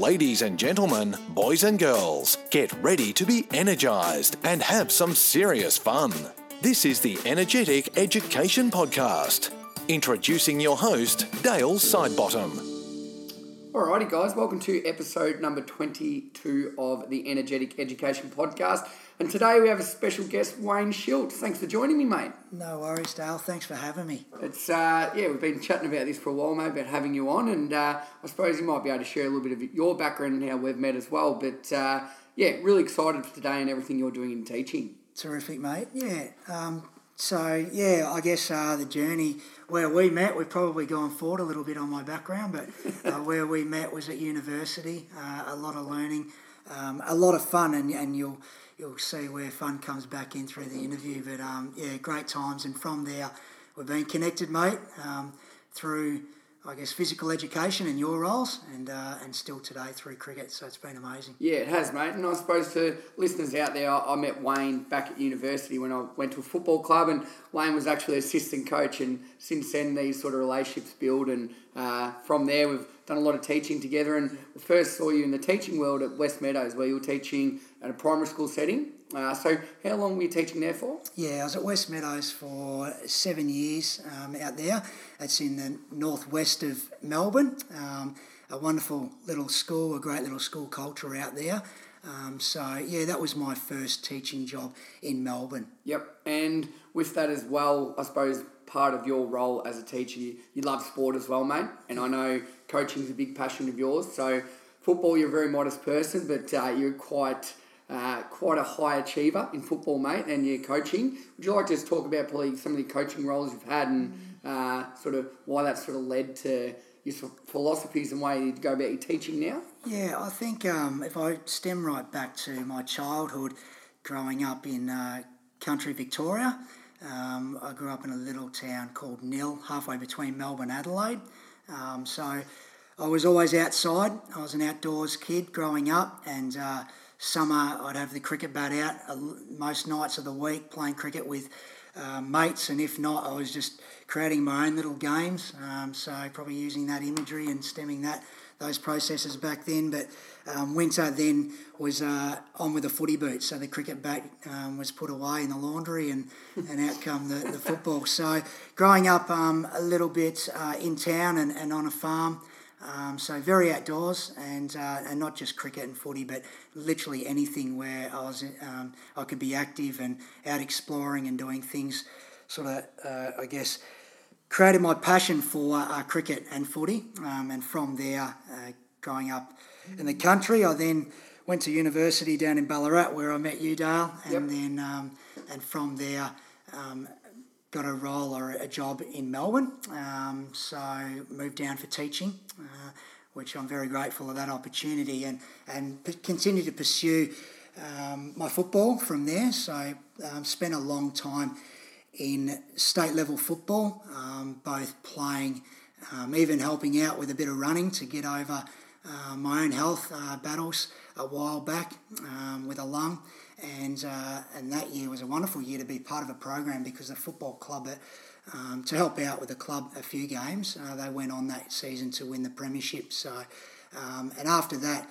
Ladies and gentlemen, boys and girls, get ready to be energized and have some serious fun. This is the Energetic Education Podcast. Introducing your host, Dale Sidebottom. Alrighty, guys, welcome to episode number 22 of the Energetic Education Podcast. And today we have a special guest, Wayne Schultz. Thanks for joining me, mate. No worries, Dale. Thanks for having me. It's uh, yeah, we've been chatting about this for a while, mate, about having you on, and uh, I suppose you might be able to share a little bit of your background and how we've met as well. But uh, yeah, really excited for today and everything you're doing in teaching. Terrific, mate. Yeah. Um, so yeah, I guess uh, the journey where we met, we've probably gone forward a little bit on my background, but uh, where we met was at university. Uh, a lot of learning, um, a lot of fun, and, and you'll you'll see where fun comes back in through the interview. But um, yeah, great times, and from there, we've been connected, mate, um, through I guess physical education and your roles, and uh, and still today through cricket. So it's been amazing. Yeah, it has, mate. And I suppose to listeners out there, I, I met Wayne back at university when I went to a football club, and Wayne was actually assistant coach. And since then, these sort of relationships build, and uh, from there, we've done a lot of teaching together. And we first saw you in the teaching world at West Meadows, where you were teaching at a primary school setting. Uh, so, how long were you teaching there for? Yeah, I was at West Meadows for seven years um, out there. It's in the northwest of Melbourne. Um, a wonderful little school, a great little school culture out there. Um, so, yeah, that was my first teaching job in Melbourne. Yep, and with that as well, I suppose part of your role as a teacher, you, love sport as well, mate. And I know coaching is a big passion of yours. So, football, you're a very modest person, but uh, you're quite uh, quite a high achiever in football, mate, and your coaching. Would you like to just talk about probably some of the coaching roles you've had and uh, sort of why that sort of led to your philosophies and way you go about your teaching now? Yeah, I think um, if I stem right back to my childhood, growing up in uh, country Victoria, um, I grew up in a little town called Nhill, halfway between Melbourne and Adelaide. Um, so I was always outside. I was an outdoors kid growing up, and uh, summer I'd have the cricket bat out uh, most nights of the week playing cricket with uh, mates, and if not, I was just creating my own little games. Um, so probably using that imagery and stemming that those processes back then. But um, winter then was uh, on with the footy boots, so the cricket bat um, was put away in the laundry, and, and out come the, the football. So growing up um, a little bit uh, in town and, and on a farm. Um, so very outdoors, and uh, and not just cricket and footy, but literally anything where I was um, I could be active and out exploring and doing things. Sort of, uh, I guess, created my passion for uh, cricket and footy, um, and from there, uh, growing up in the country, I then went to university down in Ballarat where I met you, Dale, and yep. then um, and from there um, got a role or a job in Melbourne. Um, so moved down for teaching, uh, which I'm very grateful for that opportunity, and and p- continue to pursue um, my football from there. So um, spent a long time in state level football, um, both playing, um, even helping out with a bit of running to get over uh, my own health uh, battles a while back um, with a lung and uh, and that year was a wonderful year to be part of a program because the football club um, to help out with the club a few games. Uh, they went on that season to win the premiership. So um, and after that.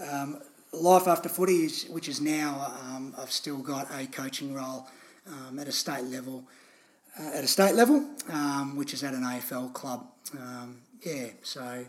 Um, life after footy, is, which is now, um, I've still got a coaching role um, at a state level, uh, at a state level, which is at an AFL club. yeah, so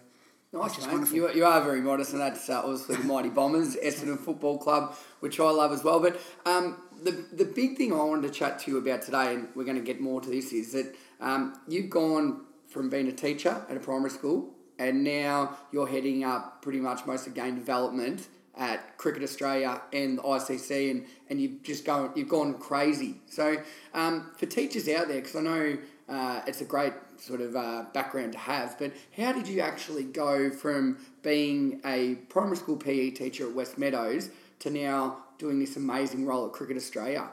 Nice, mate. You, you are very modest, and that's uh, obviously the Mighty Bombers, Essendon Football Club, which I love as well. But um, the, the big thing I wanted to chat to you about today, and we're going to get more to this, is that um, you've gone from being a teacher at a primary school, and now you're heading up pretty much most of game development at Cricket Australia and the ICC, and, and you've just gone you've gone crazy. So um, for teachers out there, because I know uh, it's a great sort of uh, background to have. But how did you actually go from being a primary school PE teacher at West Meadows to now doing this amazing role at Cricket Australia?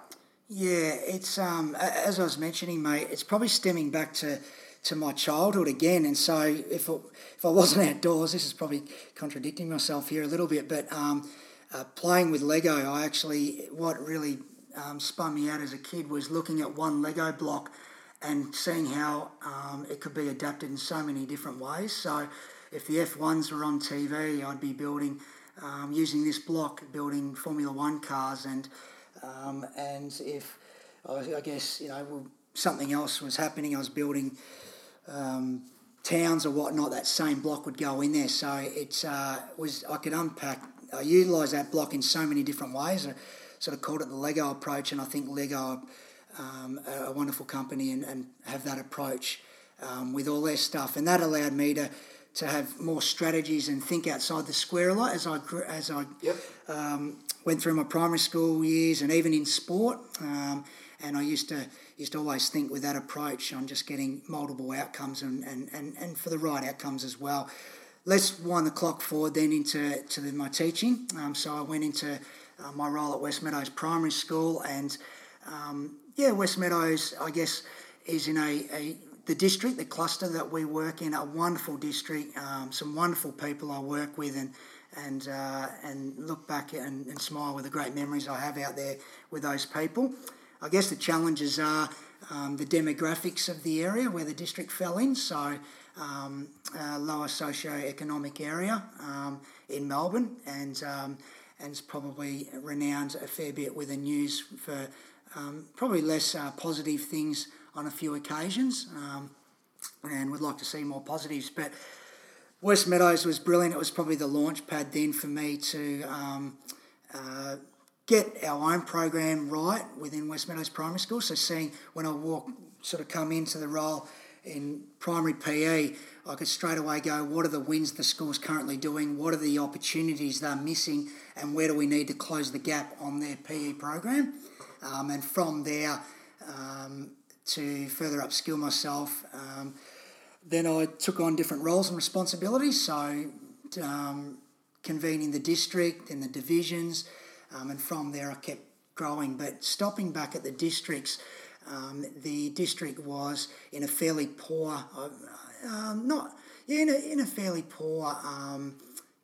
Yeah, it's um, as I was mentioning, mate. It's probably stemming back to to my childhood again. And so, if it, if I wasn't outdoors, this is probably contradicting myself here a little bit. But um, uh, playing with Lego, I actually what really um, spun me out as a kid was looking at one Lego block and seeing how um, it could be adapted in so many different ways. So if the F1s were on TV, I'd be building, um, using this block, building Formula One cars. And, um, and if, I, guess, you know, something else was happening, I was building um, towns or whatnot, that same block would go in there. So it uh, was, I could unpack, I utilised that block in so many different ways. I sort of called it the Lego approach, and I think Lego um, a, wonderful company and, and have that approach um, with all their stuff. And that allowed me to, to have more strategies and think outside the square a lot as I grew, as I yep. um, went through my primary school years and even in sport. Um, and I used to used to always think with that approach on just getting multiple outcomes and, and, and, and for the right outcomes as well. Let's wind the clock forward then into to the, my teaching. Um, so I went into uh, my role at West Meadows Primary School and um, yeah, West Meadows, I guess, is in a, a the district, the cluster that we work in, a wonderful district, um, some wonderful people I work with, and and uh, and look back and, and, smile with the great memories I have out there with those people. I guess the challenges are um, the demographics of the area where the district fell in, so um, lower socio-economic area um, in Melbourne, and um, and it's probably renowned a fair bit with the news for um, probably less uh, positive things on a few occasions, um, and would like to see more positives. But West Meadows was brilliant. It was probably the launch pad then for me to um, uh, get our own program right within West Meadows Primary School. So seeing when I walk, sort of come into the role in primary PE, I could straight away go, what are the wins the school's currently doing? What are the opportunities they're missing? And where do we need to close the gap on their PE program? Um, and from there, um, to further upskill myself, um, then I took on different roles and responsibilities. So, um, convening the district and the divisions, um, and from there I kept growing. But stopping back at the districts, um, the district was in a fairly poor, uh, not yeah, in a, in a fairly poor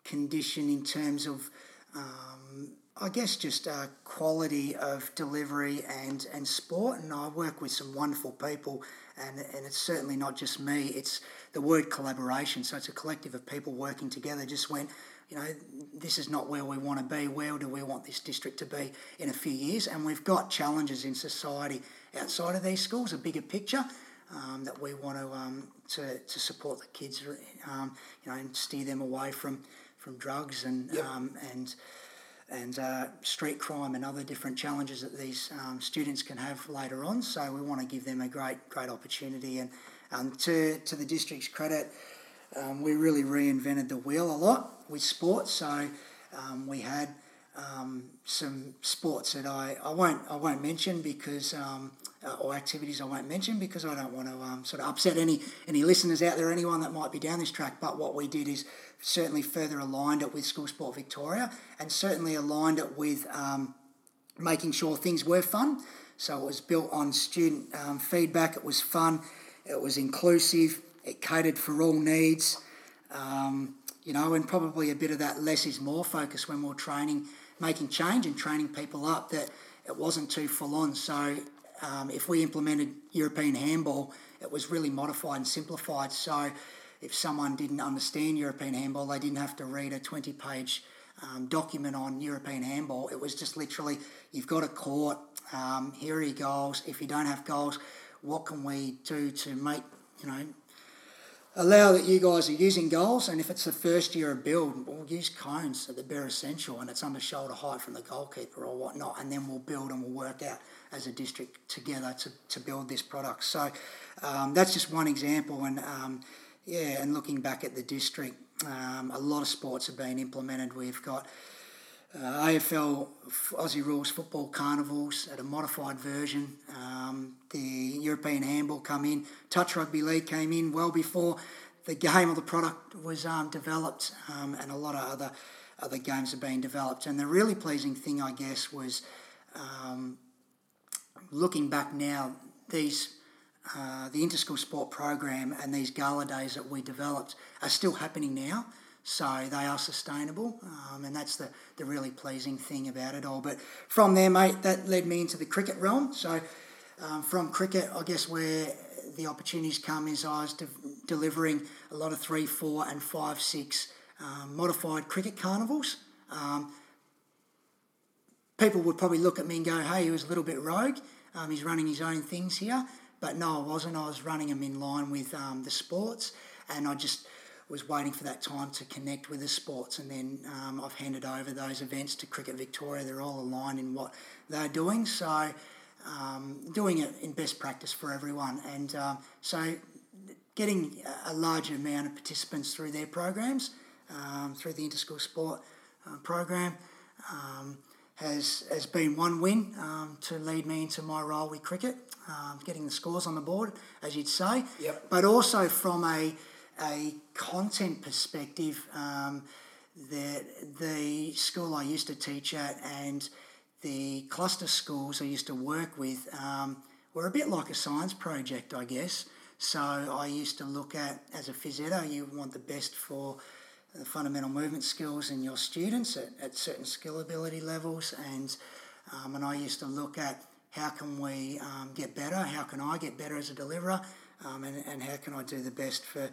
condition in terms of um, I guess just uh, quality of delivery and, and sport. And I work with some wonderful people, and, and it's certainly not just me, it's the word collaboration. So it's a collective of people working together. Just went, you know, this is not where we want to be. Where do we want this district to be in a few years? And we've got challenges in society outside of these schools, a bigger picture. Um, that we want to, um, to to support the kids, um, you know, and steer them away from from drugs and yep. Um, and and uh, street crime and other different challenges that these um, students can have later on. So we want to give them a great, great opportunity. And um, to, to the district's credit, um, we really reinvented the wheel a lot with sports. So um, we had um, some sports that I, I won't I won't mention because um, uh, or activities I won't mention because I don't want to um, sort of upset any any listeners out there, anyone that might be down this track. But what we did is certainly further aligned it with School Sport Victoria and certainly aligned it with making sure things were fun. So it was built on student um, feedback. It was fun. It was inclusive. It catered for all needs. Um, you know, and probably a bit of that less is more focus when we're training, making change and training people up that it wasn't too full on. So um, if we implemented European handball, it was really modified and simplified. So if someone didn't understand European handball, they didn't have to read a 20 page um, document on European handball. It was just literally, you've got a court, um, here are your goals. If you don't have goals, what can we do to make, you know, allow that you guys are using goals, and if it's the first year of build, we'll use cones at the bare essential, and it's under shoulder height from the goalkeeper or whatnot, and then we'll build and we'll work out as a district together to, to build this product. So um, that's just one example, and um, yeah, and looking back at the district, um, a lot of sports have been implemented. We've got uh, AFL Aussie Rules football carnivals at a modified version. Um, the European handball come in. Touch rugby league came in well before the game or the product was um, developed, um, and a lot of other other games have been developed. And the really pleasing thing, I guess, was um, looking back now. These uh, the interschool sport program and these gala days that we developed are still happening now. So they are sustainable, um, and that's the, the really pleasing thing about it all. But from there, mate, that led me into the cricket realm. So um, from cricket, I guess where the opportunities come is I was de- delivering a lot of three, four, and five, six um, modified cricket carnivals. Um, people would probably look at me and go, hey, he was a little bit rogue. Um, he's running his own things here. But no, I wasn't. I was running them in line with um, the sports, and I just was waiting for that time to connect with the sports. And then um, I've handed over those events to Cricket Victoria. They're all aligned in what they're doing. So um, doing it in best practice for everyone. And um, so getting a larger amount of participants through their programs, um, through the interschool sport uh, program, um, has, has been one win um, to lead me into my role with cricket, um, getting the scores on the board, as you'd say. Yep. But also from a, a content perspective, um, the, the school I used to teach at and the cluster schools I used to work with um, were a bit like a science project, I guess. So I used to look at, as a phys ed, you want the best for the fundamental movement skills in your students at, at certain skill ability levels. And, um, and I used to look at how can we um, get better, how can I get better as a deliverer, um, and, and how can I do the best for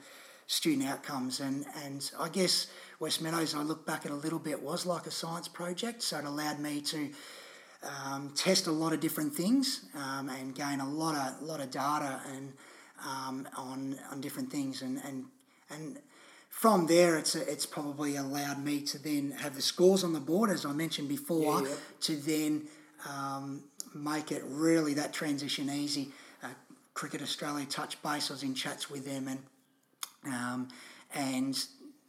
student outcomes. And, and I guess West Meadows, I look back at a little bit, was like a science project. So it allowed me to um, test a lot of different things um, and gain a lot of, lot of data and um, on, on different things. And, and, and from there, it's, it's probably allowed me to then have the scores on the board, as I mentioned before, Yeah, yeah. to then um, make it really that transition easy. Uh, Cricket Australia touch base, I was in chats with them and um, and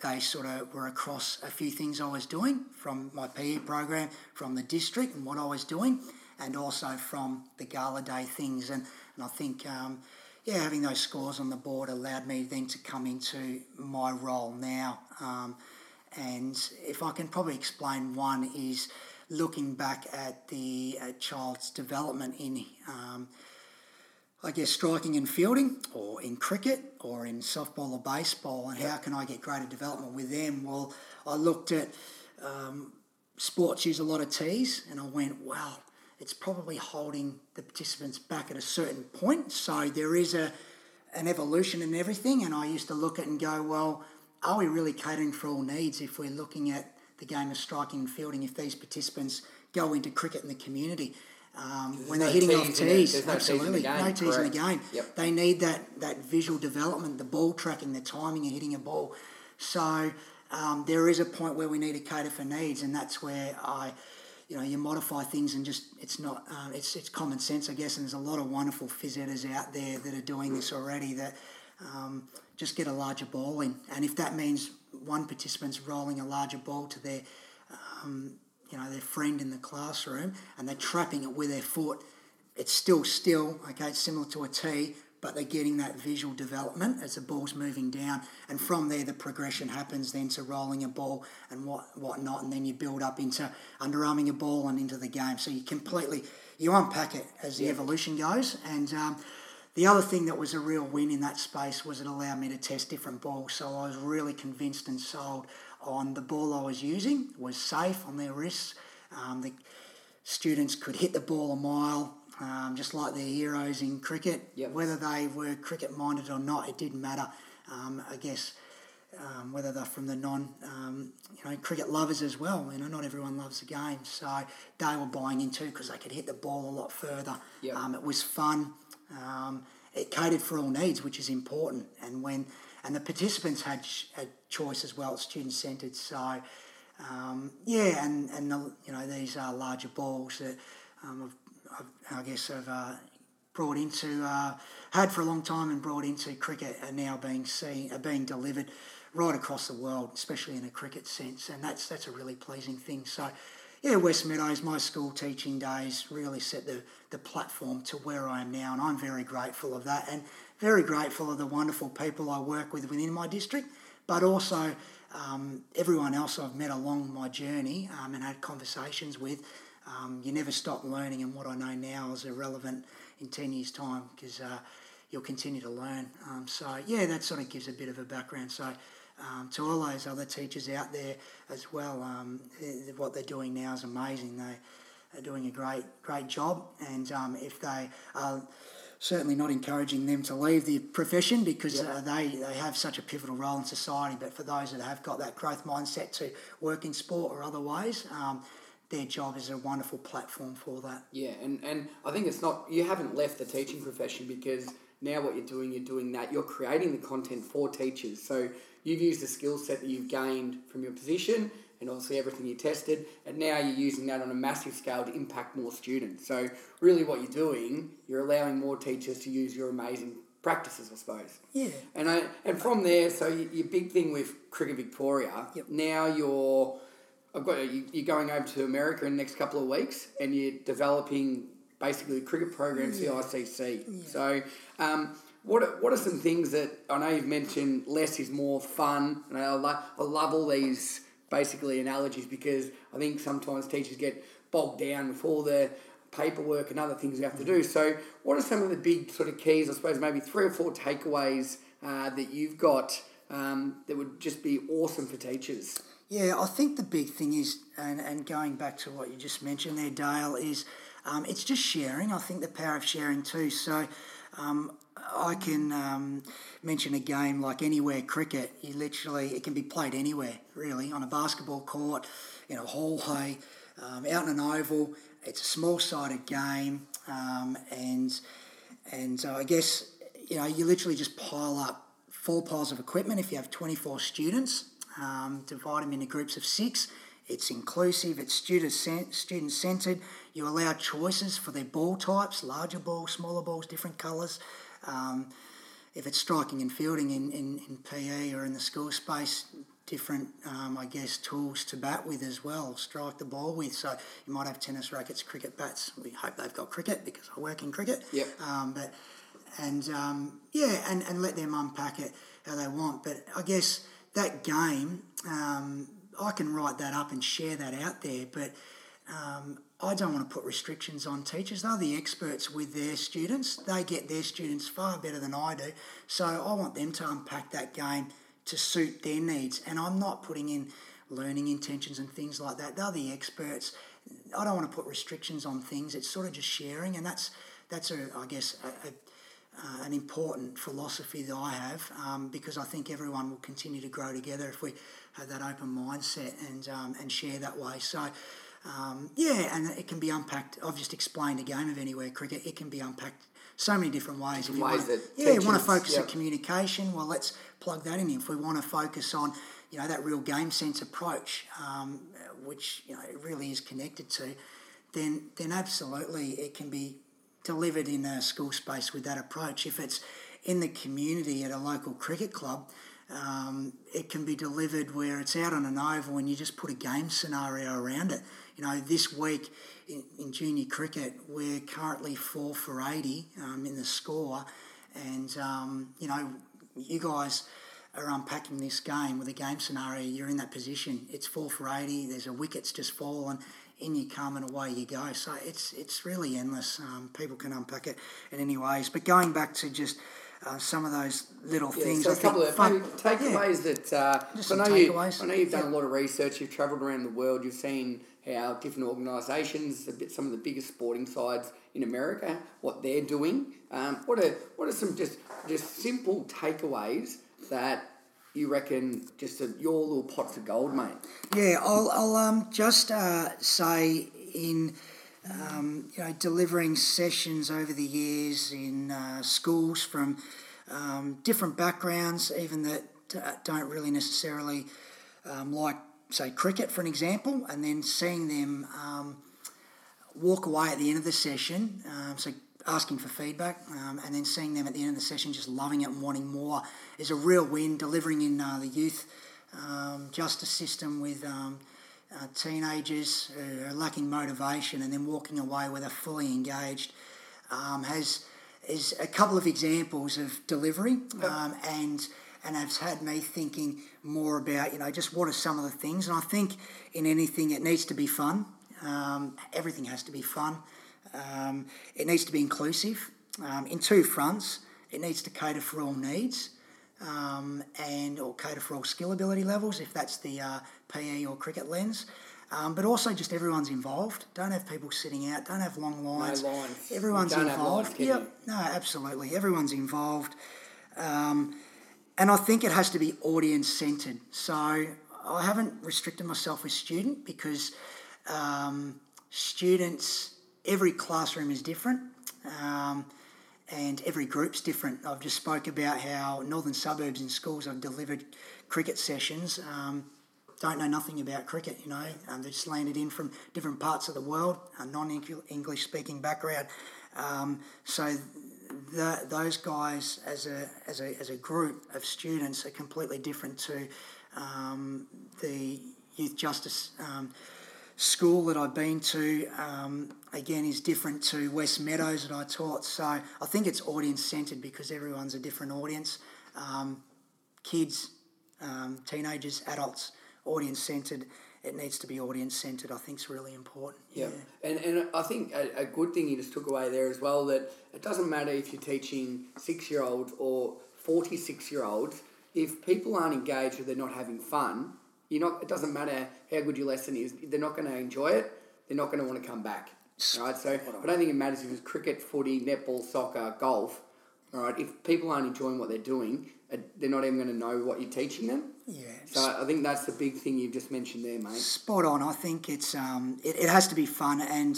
they sort of were across a few things I was doing from my PE program, from the district and what I was doing, and also from the gala day things. And, and I think, um, yeah, having those scores on the board allowed me then to come into my role now. Um, and if I can probably explain one is looking back at the uh, child's development in um, I guess striking and fielding, or in cricket, or in softball or baseball, and how can I get greater development with them? Well, I looked at um, sports use a lot of tees, and I went, well, it's probably holding the participants back at a certain point. So there is a an evolution in everything, and I used to look at and go, well, are we really catering for all needs if we're looking at the game of striking and fielding? If these participants go into cricket in the community, um, when no they're hitting off tees tees, no tees absolutely, game, no tees in the game. Yep. They need that that visual development, the ball tracking, the timing of hitting a ball. So um, there is a point where we need to cater for needs, and that's where I, you know, you modify things and just it's not um, it's it's common sense, I guess. And there's a lot of wonderful phys editors out there that are doing this already. That um, just get a larger ball in, and if that means one participant's rolling a larger ball to their um, you know, their friend in the classroom and they're trapping it with their foot. It's still still, okay, it's similar to a tee, but they're getting that visual development as the ball's moving down. And from there, the progression happens then to rolling a ball and what whatnot. And then you build up into underarming a ball and into the game. So you completely, you unpack it as the evolution goes. And um, the other thing that was a real win in that space was it allowed me to test different balls. So I was really convinced and sold on the ball I was using was safe on their wrists. Um, the students could hit the ball a mile, um, just like their heroes in cricket. Yep. Whether they were cricket minded or not, it didn't matter. Um, I guess um, whether they're from the non, um, you know, cricket lovers as well. You know, not everyone loves the game, so they were buying into because they could hit the ball a lot further. Yep. Um, it was fun. Um, it catered for all needs, which is important. And when and the participants had, had choice as well, student centred. So um, yeah, and and the, you know these are larger balls that um, I've, I've, I guess have uh, brought into uh, had for a long time and brought into cricket are now being seen are being delivered right across the world, especially in a cricket sense, and that's that's a really pleasing thing. So. Yeah, West Meadows, my school teaching days really set the, the platform to where I am now, and I'm very grateful of that, and very grateful of the wonderful people I work with within my district, but also um, everyone else I've met along my journey um, and had conversations with. Um, you never stop learning, and what I know now is irrelevant in 10 years' time because uh, you'll continue to learn. Um, so, yeah, that sort of gives a bit of a background. So, um, to all those other teachers out there as well, um, eh, what they're doing now is amazing. They are doing a great, great job, and if they are certainly not encouraging them to leave the profession because uh, they, they have such a pivotal role in society. But for those that have got that growth mindset to work in sport or other ways, um, their job is a wonderful platform for that. Yeah, and, and I think it's not, you haven't left the teaching profession because now what you're doing, you're doing that, you're creating the content for teachers. So you've used the skill set that you've gained from your position and obviously everything you tested, and now you're using that on a massive scale to impact more students. So really what you're doing, you're allowing more teachers to use your amazing practices, I suppose. Yeah. And I and from there, so your big thing with Cricket Victoria, yep. now you're I've got you, you're going over to America in the next couple of weeks, and you're developing basically cricket programs yeah. for the ICC. Yeah. So, um, what are, what are some things that I know you've mentioned? Less is more fun, and I love I love all these basically analogies because I think sometimes teachers get bogged down with all the paperwork and other things you have to do. So, what are some of the big sort of keys? I suppose maybe three or four takeaways uh, that you've got um, that would just be awesome for teachers. Yeah, I think the big thing is, and, and going back to what you just mentioned there, Dale, is um, it's just sharing. I think the power of sharing too. So um, I can um, mention a game like anywhere cricket. You literally, it can be played anywhere, really, on a basketball court, in a hallway, um, out in an oval. It's a small-sided game, um, and and uh, I guess you know you literally just pile up four piles of equipment if you have 24 students um, divide them into groups of six. It's inclusive, it's student centered. You allow choices for their ball types larger balls, smaller balls, different colours. Um, if it's striking and fielding in, in, in PE or in the school space, different, um, I guess, tools to bat with as well, strike the ball with. So you might have tennis rackets, cricket bats. We hope they've got cricket because I work in cricket. Yep. Um, but and um, yeah, and, and let them unpack it how they want. But I guess that game, um, I can write that up and share that out there, but um, I don't want to put restrictions on teachers. They're the experts with their students. They get their students far better than I do. So I want them to unpack that game to suit their needs. And I'm not putting in learning intentions and things like that. They're the experts. I don't want to put restrictions on things. It's sort of just sharing, and that's that's a I guess a, a uh, an important philosophy that I have um, because I think everyone will continue to grow together if we have that open mindset and um, and share that way. So. Um, yeah, and it can be unpacked. I've just explained a game of anywhere cricket. It can be unpacked so many different ways. If you ways want, yeah, you want to focus yep. on communication. Well, let's plug that in. If we want to focus on, you know, that real game sense approach, um, which you know it really is connected to, then then absolutely it can be delivered in a school space with that approach. If it's in the community at a local cricket club, um, it can be delivered where it's out on an oval and you just put a game scenario around it. You know, this week in, in junior cricket, we're currently four for 80 um, in the score, and um, you know, you guys are unpacking this game with a game scenario. You're in that position. It's four for 80. There's a wicket's just fallen in you come and away you go. So it's it's really endless. Um, people can unpack it in any ways. But going back to just uh, some of those little yeah, things. So I a couple of fun, takeaways yeah. that uh, I know you. I know you've done yeah. a lot of research. You've travelled around the world. You've seen how different organisations, some of the biggest sporting sides in America, what they're doing. Um, what are what are some just just simple takeaways that you reckon just a, your little pots of gold, mate? Yeah, I'll, I'll um, just uh, say in um, you know delivering sessions over the years in uh, schools from um, different backgrounds, even that uh, don't really necessarily um, like say cricket, for an example, and then seeing them um, walk away at the end of the session. Um, so asking for feedback um, and then seeing them at the end of the session just loving it and wanting more is a real win. Delivering in uh, the youth justice system with uh, teenagers who are lacking motivation and then walking away where they're fully engaged um, has is a couple of examples of delivery um, and and has had me thinking more about you know just what are some of the things and I think in anything it needs to be fun. Um, everything has to be fun. Um, it needs to be inclusive um, in two fronts. It needs to cater for all needs um, and or cater for all skill ability levels if that's the uh, PE or cricket lens. Um, but also just everyone's involved. Don't have people sitting out. Don't have long lines. No lines. Everyone's involved. lines, yep. No, absolutely. Everyone's involved. Um, and I think it has to be audience centered. So I haven't restricted myself with student because um, students, every classroom is different. And every group's different. I've just spoke about how northern suburbs in schools I've delivered cricket sessions um, don't know nothing about cricket. You know, um, they just landed in from different parts of the world, a non-English speaking background. Um, so the, those guys, as a, as a as a group of students, are completely different to um, the youth justice. Um, school that I've been to, um, again, is different to West Meadows that I taught. So I think it's audience centred because everyone's a different audience. Um, kids, um, teenagers, adults, audience centred. It needs to be audience centred. I think is really important. Yeah. And, and I think a, a good thing you just took away there as well that it doesn't matter if you're teaching six year olds or 46 year olds, if people aren't engaged or they're not having fun, you're not, it doesn't matter how good your lesson is, they're not going to enjoy it, they're not going to want to come back. Right? So I don't think it matters if it's cricket, footy, netball, soccer, golf. All right, if people aren't enjoying what they're doing, uh, they're not even going to know what you're teaching them. Yeah. So I think that's the big thing you've just mentioned there, mate. Spot on. I think it's um, it, it has to be fun and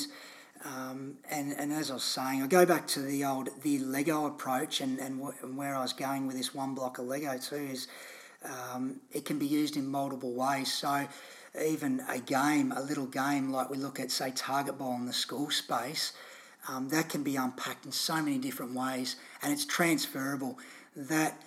um, and and as I was saying, I go back to the old the Lego approach and and, wh- and where I was going with this one block of Lego too is um, it can be used in multiple ways. So even a game, a little game like we look at say target ball in the school space. Um, that can be unpacked in so many different ways, and it's transferable. That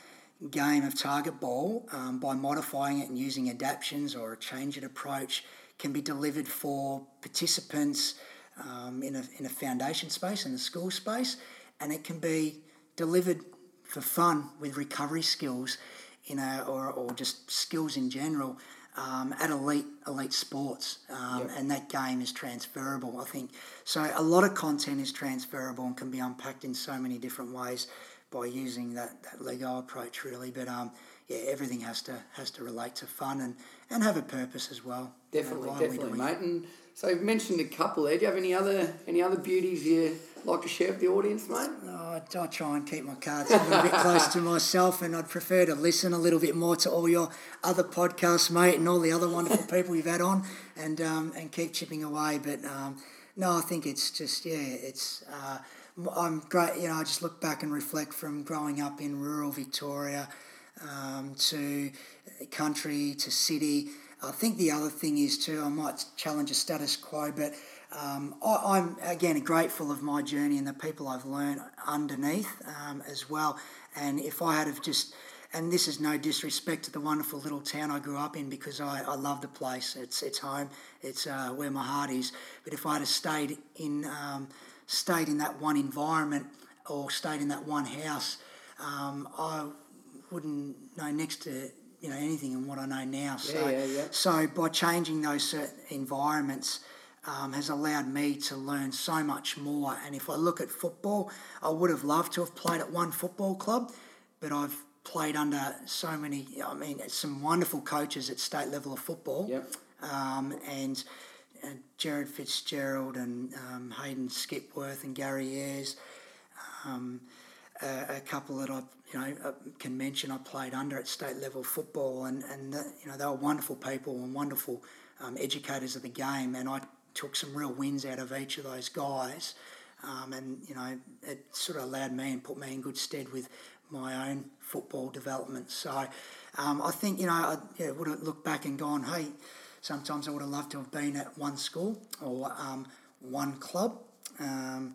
game of target ball um, by modifying it and using adaptions or a change it approach can be delivered for participants um, in, a, in a foundation space, in the school space, and it can be delivered for fun with recovery skills in a, or, or just skills in general um, at elite elite sports, um, and that game is transferable. I think so. A lot of content is transferable and can be unpacked in so many different ways by using that, that Lego approach, really. But um, yeah, everything has to has to relate to fun and, and have a purpose as well. You know, Definitely, we definitely, mate. And so you've mentioned a couple there. Do you have any other any other beauties you like to share with the audience, mate? Oh, I, I try and keep my cards a little bit close to myself, and I'd prefer to listen a little bit more to all your other podcasts, mate, and all the other wonderful people you've had on, and um, and keep chipping away. But um, no, I think it's just yeah, it's. Uh, I'm great. You know, I just look back and reflect from growing up in rural Victoria um, to country to city. I think the other thing is too. I might challenge a status quo, but um, I, I'm again grateful of my journey and the people I've learned underneath um, as well. And if I had have just, and this is no disrespect to the wonderful little town I grew up in because I, I love the place. It's it's home. It's uh, where my heart is. But if I had have stayed in um, stayed in that one environment or stayed in that one house, um, I wouldn't know next to you know anything in what I know now. So yeah, yeah. so by changing those certain environments. Um, has allowed me to learn so much more. And if I look at football, I would have loved to have played at one football club, but I've played under so many, I mean, some wonderful coaches at state level of football. Yep. Um, and, and Jared Fitzgerald and um, Hayden Skipworth and Gary Ayres. Um, a, a couple that I you know uh, can mention I played under at state level football and and the, you know they were wonderful people and wonderful um, educators of the game and I took some real wins out of each of those guys um, and you know it sort of allowed me and put me in good stead with my own football development. So um, I think you know I yeah, would have looked back and gone hey sometimes I would have loved to have been at one school or um, one club um,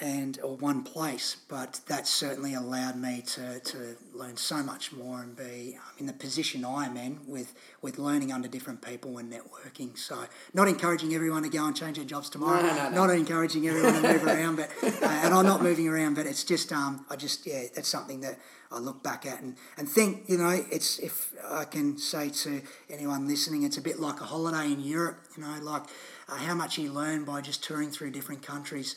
and or one place, but that certainly allowed me to, to learn so much more and be in the position I'm in with, with learning under different people and networking. So, not encouraging everyone to go and change their jobs tomorrow. No, no, no. Not encouraging everyone to move around, but uh, and I'm not moving around, but it's just um, I just yeah, that's something that I look back at and, and think you know it's if I can say to anyone listening, it's a bit like a holiday in Europe. You know, like uh, how much you learn by just touring through different countries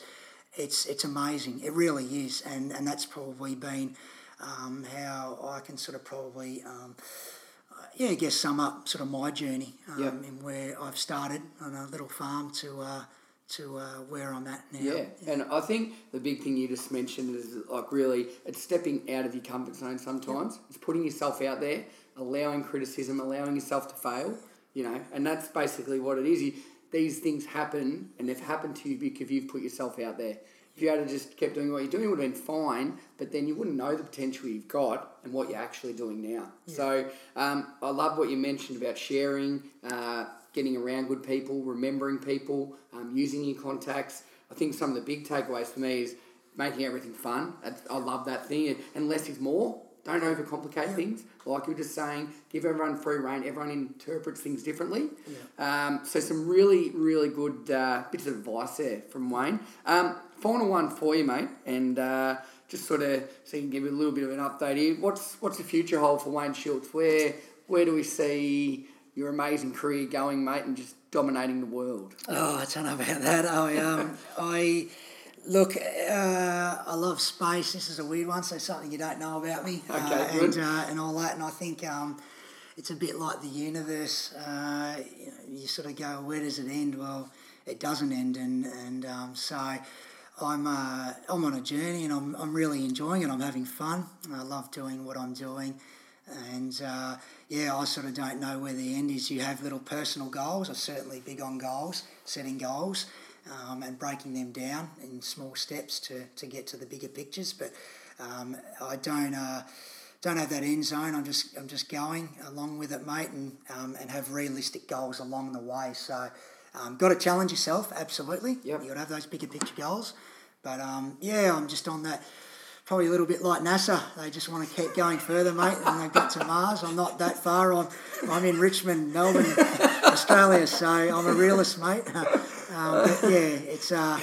it's it's amazing. It really is, and and that's probably been um, how I can sort of probably um, yeah, I guess sum up sort of my journey um, Yep. in where I've started on a little farm to uh, to uh, where I'm at now. Yeah, and I think the big thing you just mentioned is like really it's stepping out of your comfort zone sometimes. It's putting yourself out there, allowing criticism, allowing yourself to fail, you know, and that's basically what it is. You, these things happen and they've happened to you because you've put yourself out there. If you had just kept doing what you're doing, it would have been fine, but then you wouldn't know the potential you've got and what you're actually doing now. So um, I love what you mentioned about sharing, uh, getting around good people, remembering people, um, using your contacts. I think some of the big takeaways for me is making everything fun. I love that thing. And less is more. Don't overcomplicate things. Like you're just saying, give everyone free reign. Everyone interprets things differently. Yeah. Um, so some really, really good uh, bits of advice there from Wayne. Um, final one for you, mate, and uh, just sort of so you can give you a little bit of an update here. What's what's the future hold for Wayne Schultz? Where where do we see your amazing career going, mate, and just dominating the world? Oh, I don't know about that. I um, I look. Uh, I love space. This is a weird one, so something you don't know about me. Okay, uh, good. and uh, and all that. And I think um, it's a bit like the universe. Uh, you, know, you sort of go, where does it end? Well, it doesn't end, and and um, so. I'm uh, I'm on a journey and I'm, I'm really enjoying it. I'm having fun. I love doing what I'm doing, and uh, yeah, I sort of don't know where the end is. You have little personal goals. I'm certainly big on goals, setting goals, um, and breaking them down in small steps to, to get to the bigger pictures. But um, I don't. Uh, don't have that end zone. I'm just I'm just going along with it, mate, and um, and have realistic goals along the way. So, um, got to challenge yourself. Absolutely. Yep. You got to have those bigger picture goals. But um, yeah, I'm just on that. Probably a little bit like NASA. They just want to keep going further, mate, and they get to Mars. I'm not that far. I'm I'm in Richmond, Melbourne, Australia. So I'm a realist, mate. Um, but yeah, it's uh,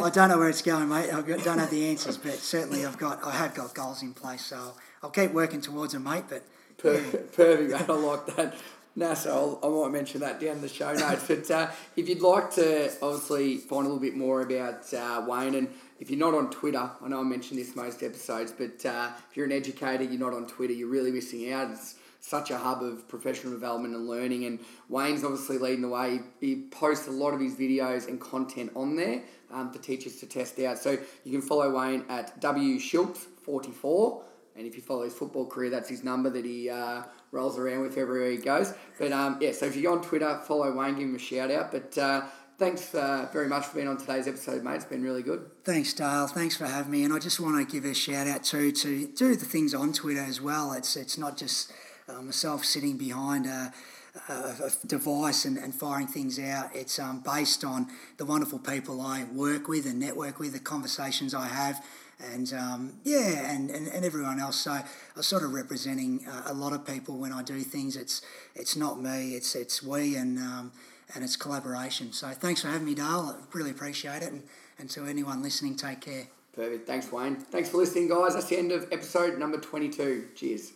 I don't know where it's going, mate. I don't have the answers, but certainly I've got I have got goals in place. So I'll keep working towards them, mate. But Perfect, perfect mate. I like that. NASA, I'll, I might mention that down the show notes. But uh, if you'd like to obviously find a little bit more about uh, Wayne, and if you're not on Twitter, I know I mentioned this most episodes, but uh, if you're an educator, you're not on Twitter, you're really missing out. It's such a hub of professional development and learning, and Wayne's obviously leading the way. He posts a lot of his videos and content on there um, for teachers to test out. So you can follow Wayne at W Schultz44. And if you follow his football career, that's his number that he uh, rolls around with everywhere he goes. But um, yeah, so if you go on Twitter, follow Wayne, give him a shout out. But uh, thanks uh, very much for being on today's episode, mate. It's been really good. Thanks, Dale. Thanks for having me. And I just want to give a shout out too to do the things on Twitter as well. It's it's not just uh, myself sitting behind a, a, a device and, and firing things out. It's um, based on the wonderful people I work with and network with, the conversations I have. And um, yeah, and, and, and everyone else. So I'm sort of representing uh, a lot of people when I do things. It's it's not me. It's it's we and um, and it's collaboration. So thanks for having me, Dale. I really appreciate it. And, and to anyone listening, take care. Perfect. Thanks, Wayne. Thanks for listening, guys. That's the end of episode number 22. Cheers.